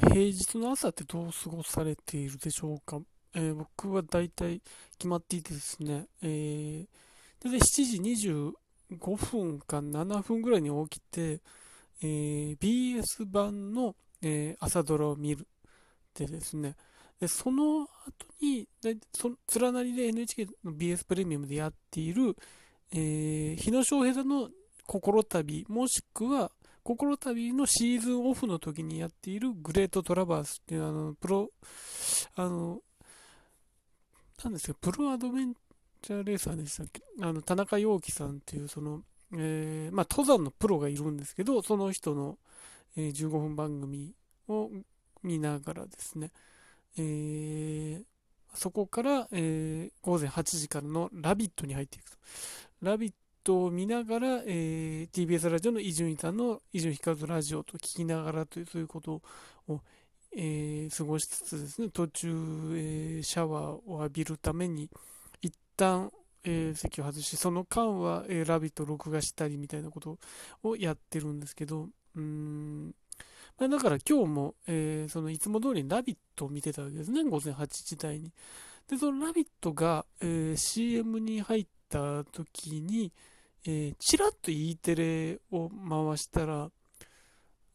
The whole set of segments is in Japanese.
さん、平日の朝ってどう過ごされているでしょうか、えー、僕は大体決まっていてですね、えー、大体7時25分か7分ぐらいに起きて、えー、BS 版の、えー、朝ドラを見るでですね、でその後に、そ連なりで NHK の BS プレミアムでやっている、えー、日野翔平さんの心旅、もしくは、心旅のシーズンオフの時にやっているグレートトラバースっていうあの、プロ、あの、なんですか、プロアドベンチャーレーサーでしたっけ？あの、田中陽樹さんっていう、その、えー、まあ、登山のプロがいるんですけど、その人の、えー、15分番組を見ながらですね、えー、そこから、えー、午前8時からのラビットに入っていくと。ラビットを見ながら、えー、TBS ラジオの伊集院さんの伊集院光ラジオと聞きながらという、そういうことを、えー、過ごしつつですね、途中、えー、シャワーを浴びるために、一旦、えー、席を外し、その間は、えー、ラビット録画したりみたいなことをやってるんですけど、うーん、だから今日も、えー、そのいつも通りラビットを見てたわけですね、午前8時台に。で、そのラビットが、えー、CM に入った時に、えー、ちらっと E テレを回したら、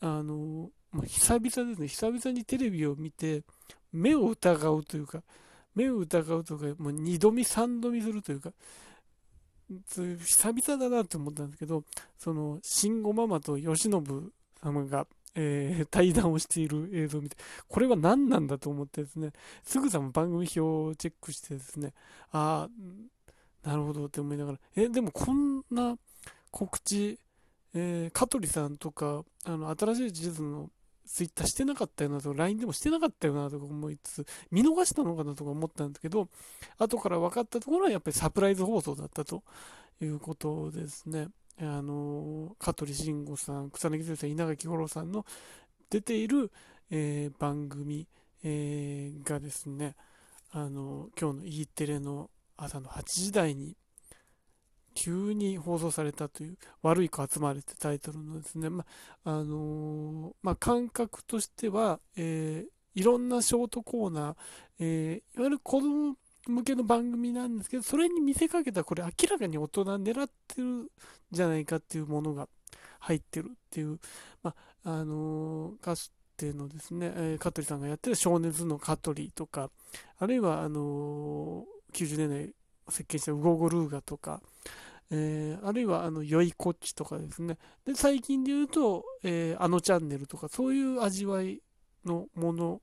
あの、もう久々ですね、久々にテレビを見て、目を疑うというか、目を疑うとか、もう二度見三度見するというか、そういう久々だなって思ったんですけど、その、慎吾ママと慶喜様が、えー、対談をしている映像を見て、これは何なんだと思ってですね、すぐさま番組表をチェックしてですね、ああ、なるほどって思いながら、え、でもこんな告知、えー、香取さんとか、あの、新しい事実のツイッターしてなかったよなとか、LINE でもしてなかったよなとか思いつつ、見逃したのかなとか思ったんですけど、後から分かったところはやっぱりサプライズ放送だったということですね。あの、香取慎吾さん、草薙剛さん、稲垣吾郎さんの出ている、えー、番組、えー、がですね、あの、今日の E テレの朝の8時台に急に放送されたという悪い子集まれってタイトルのですね、まあのー、まあ、感覚としては、えー、いろんなショートコーナー、えー、いわゆる子供向けの番組なんですけど、それに見せかけたこれ明らかに大人狙ってるんじゃないかっていうものが入ってるっていう、まあ、あのかつてのですね、え香取さんがやってる少年図の香取とか、あるいは、あの90年代設計したウゴゴルーガとか、えー、あるいはあの良いこっちとかですね。で最近で言うと、えー、あのチャンネルとかそういう味わいのもの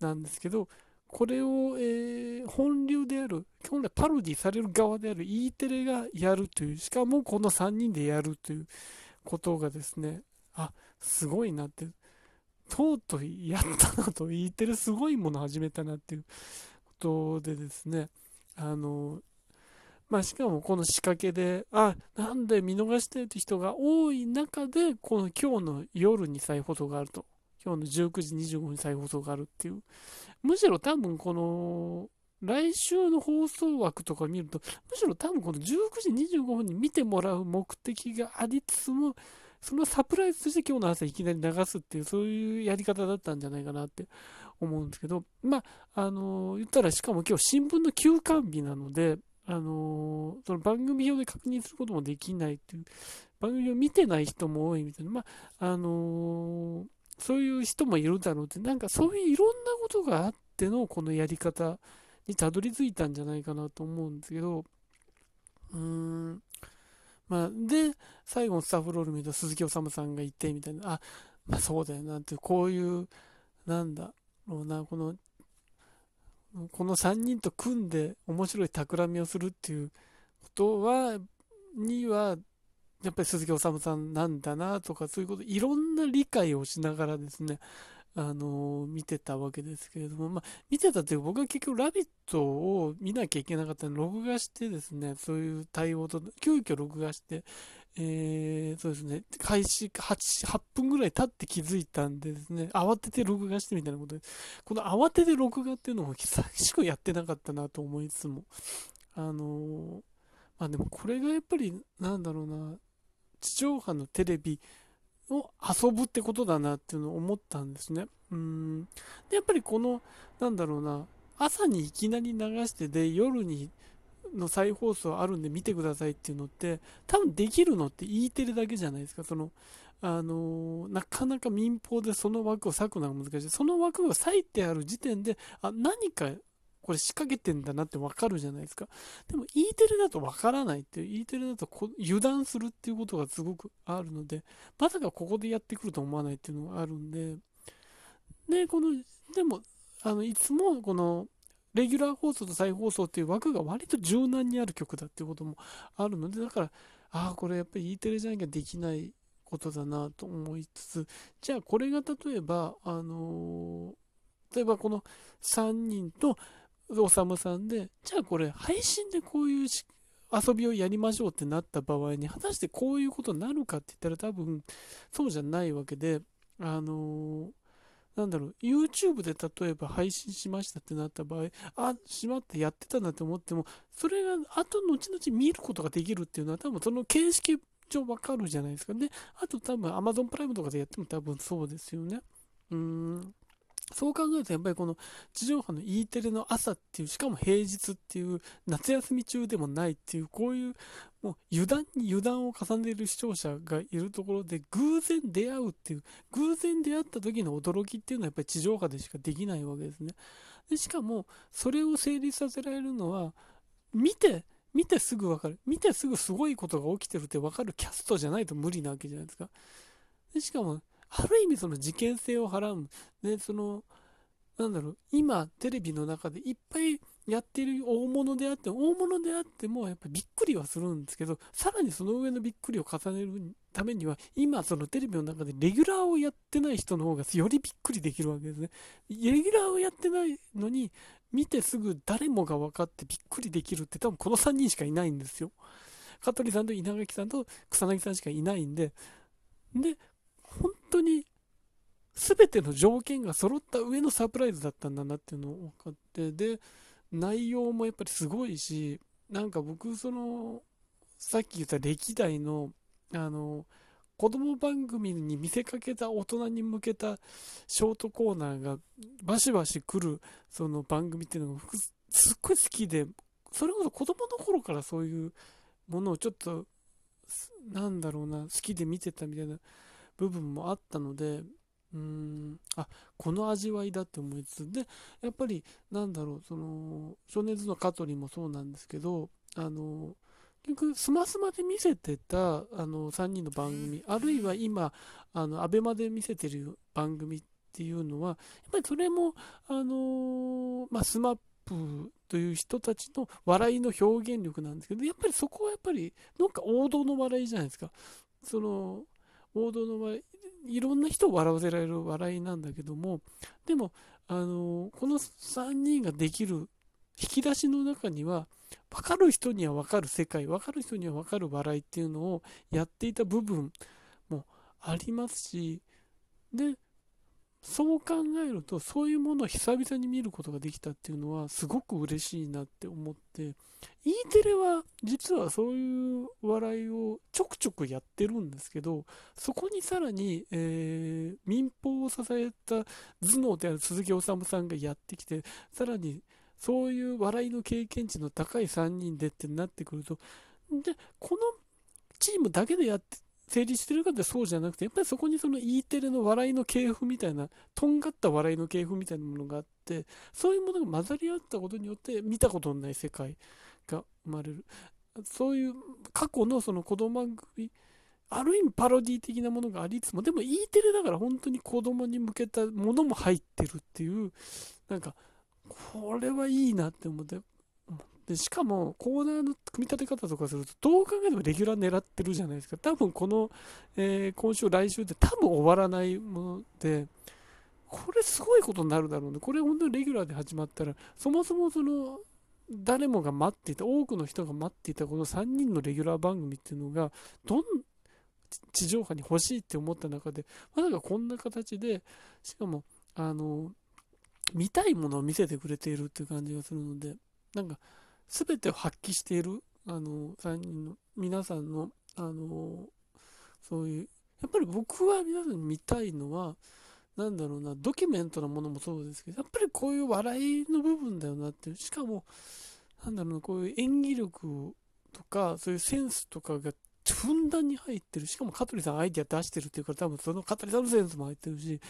なんですけどこれを、えー、本流である本来パロディされる側である E テレがやるというしかもこの3人でやるということがですねあすごいなってとうとうやったなと E テレすごいもの始めたなっていうことでですね。あの、まあ、しかもこの仕掛けで、あ、なんで見逃してるって人が多い中で、この今日の夜に再放送があると。今日の19時25分に再放送があるっていう。むしろ多分この、来週の放送枠とか見ると、むしろ多分この19時25分に見てもらう目的がありつつも、そのサプライズとして今日の朝いきなり流すっていう、そういうやり方だったんじゃないかなって思うんですけど、まあ、あの、言ったらしかも今日新聞の休刊日なので、あの、その番組表で確認することもできないっていう、番組を見てない人も多いみたいな、まあ、あの、そういう人もいるだろうって、なんかそういういろんなことがあってのこのやり方にたどり着いたんじゃないかなと思うんですけど、うーん、まあ、で、最後のスタッフロール見ると鈴木治さんがいて、みたいな、あ、まあそうだよなって、こういう、なんだ、ろうな、この、この3人と組んで面白い企みをするっていうことは、には、やっぱり鈴木治さんなんだなとか、そういうこと、いろんな理解をしながらですね、あの、見てたわけですけれども、まあ、見てたっていう僕は結局ラビットを見なきゃいけなかったので、録画してですね、そういう対応と、急遽録画して、えー、そうですね、開始 8, 8分ぐらい経って気づいたんでですね、慌てて録画してみたいなことで、この慌てて録画っていうのも久しくやってなかったなと思いつつも、あのー、まあでもこれがやっぱり、なんだろうな、地上波のテレビを遊ぶってことだなっていうのを思ったんですね。うん。でやっぱりこのなんだろうな。朝にいきなり流してで夜にの再放送あるんで見てくださいっていうのって多分できるのって E テレだけじゃないですか。そのあのなかなか民放でその枠を割くのが難しい。その枠が割いてある時点であ何かこれ仕掛けてんだなってわかるじゃないですか。でも E テレだとわからないっていう、E テレだと油断するっていうことがすごくあるので、まさかここでやってくると思わないっていうのがあるんで、で、この、でも、あの、いつもこの、レギュラー放送と再放送っていう枠が割と柔軟にある曲だっていうこともあるので、だから、ああ、これやっぱり E テレじゃなきゃできないことだなと思いつつ、じゃあこれが例えば、あのー、例えばこの3人と、おさむさんで、じゃあこれ配信でこういう遊びをやりましょうってなった場合に、果たしてこういうことになるかって言ったら多分そうじゃないわけで、あのー、なんだろう、YouTube で例えば配信しましたってなった場合、あ、しまってやってたなって思っても、それが後々見ることができるっていうのは多分その形式上わかるじゃないですか。ね、あと多分 Amazon プライムとかでやっても多分そうですよね。うーん。そう考えるとやっぱりこの地上波の E テレの朝っていうしかも平日っていう夏休み中でもないっていうこういうもう油断に油断を重ねる視聴者がいるところで偶然出会うっていう偶然出会った時の驚きっていうのはやっぱり地上波でしかできないわけですね。でしかもそれを成立させられるのは見て見てすぐ分かる。見てすぐすごいことが起きてるって分かるキャストじゃないと無理なわけじゃないですか。でしかもある意味その事件性を払う。ね、その、なんだろう、今テレビの中でいっぱいやってる大物であって、大物であってもやっぱりびっくりはするんですけど、さらにその上のびっくりを重ねるためには、今そのテレビの中でレギュラーをやってない人の方がよりびっくりできるわけですね。レギュラーをやってないのに、見てすぐ誰もが分かってびっくりできるって多分この3人しかいないんですよ。香取さんと稲垣さんと草薙さんしかいないんで、で、当に全ての条件が揃った上のサプライズだったんだなっていうのを分かってで内容もやっぱりすごいしなんか僕そのさっき言った歴代のあの子供番組に見せかけた大人に向けたショートコーナーがバシバシ来るその番組っていうのがすっごい好きでそれこそ子供の頃からそういうものをちょっとなんだろうな好きで見てたみたいな部分もあったので、うん、あ、この味わいだって思いつつ、で、やっぱり、なんだろう、その、少年図の香取もそうなんですけど、あの、結局、スマスマで見せてた、あの、3人の番組、あるいは今、あの、アベマで見せてる番組っていうのは、やっぱりそれも、あのまあ、スマップという人たちの笑いの表現力なんですけど、やっぱりそこはやっぱり、なんか王道の笑いじゃないですか。その、王道の笑い、いろんな人を笑わせられる笑いなんだけども、でも、あのこの3人ができる引き出しの中には、分かる人には分かる世界、分かる人には分かる笑いっていうのをやっていた部分もありますし、で、そう考えると、そういうものを久々に見ることができたっていうのは、すごく嬉しいなって思って、E テレは実はそういう笑いをちょくちょくやってるんですけど、そこにさらに、えー、民放を支えた頭脳である鈴木治さんがやってきて、さらにそういう笑いの経験値の高い3人でってなってくると、で、このチームだけでやって成立してるかってそうじゃなくて、やっぱりそこにその E テレの笑いの系譜みたいな、とんがった笑いの系譜みたいなものがあって、そういうものが混ざり合ったことによって見たことのない世界が生まれる。そういう過去のその子供番組、ある意味パロディ的なものがありつつも、でも E テレだから本当に子供に向けたものも入ってるっていう、なんか、これはいいなって思って、でしかもコーナーの組み立て方とかするとどう考えてもレギュラー狙ってるじゃないですか。多分この、えー、今週来週って多分終わらないものでこれすごいことになるだろうね。これ本当にレギュラーで始まったらそもそもその誰もが待っていた多くの人が待っていたこの3人のレギュラー番組っていうのがどん地上波に欲しいって思った中でまさかこんな形でしかもあの見たいものを見せてくれているっていう感じがするのでなんか全てを発揮しているあの3人の皆さんのあのそういうやっぱり僕は皆さんに見たいのは、なんだろうな、ドキュメントなものもそうですけど、やっぱりこういう笑いの部分だよなっていう、しかも、なんだろうな、こういう演技力とか、そういうセンスとかがふんだんに入ってる。しかも香取さんアイディア出してるっていうから、多分その香取さんのセンスも入ってるし、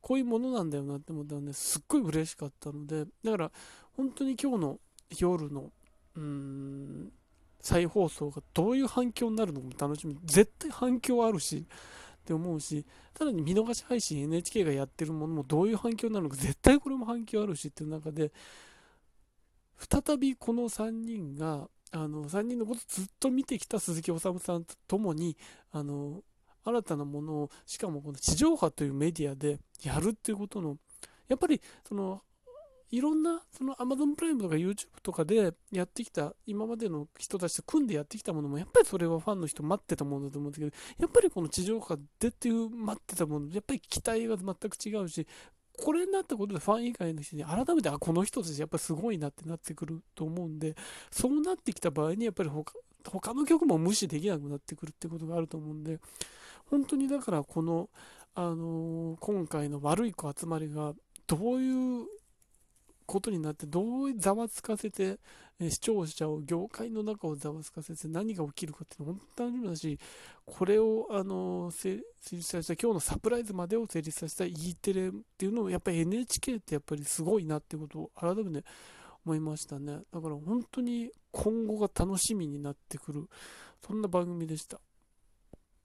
こういうものなんだよなって思ったので、すっごい嬉しかったので、だから本当に今日の夜の、うん、再放送がどういう反響になるのも楽しみ。絶対反響あるし、って思うし、さらに見逃し配信 NHK がやってるものもどういう反響になるのか、絶対これも反響あるしっていう中で、再びこの3人が、あの、3人のことずっと見てきた鈴木おさむさんと共に、あの、新たなものを、しかもこの地上波というメディアでやるっていうことの、やっぱり、その、いろんな、その Amazon プライムとか YouTube とかでやってきた、今までの人たちと組んでやってきたものも、やっぱりそれはファンの人待ってたものだと思うんですけど、やっぱりこの地上波でっていう待ってたもの、やっぱり期待が全く違うし、これになったことでファン以外の人に改めて、あ、この人たちやっぱすごいなってなってくると思うんで、そうなってきた場合にやっぱり他他の曲も無視できなくなってくるってことがあると思うんで、本当にだからこの、あのー、今回の悪い子集まりがどういうことになってどうざわつかせて、え視聴者を業界の中をざわつかせて何が起きるかっていうのは本当に大だしこれをあの成立させた今日のサプライズまでを成立させた E テレっていうのをやっぱり NHK ってやっぱりすごいなってことを改めて思いましたね。だから本当に今後が楽しみになってくる。そんな番組でした。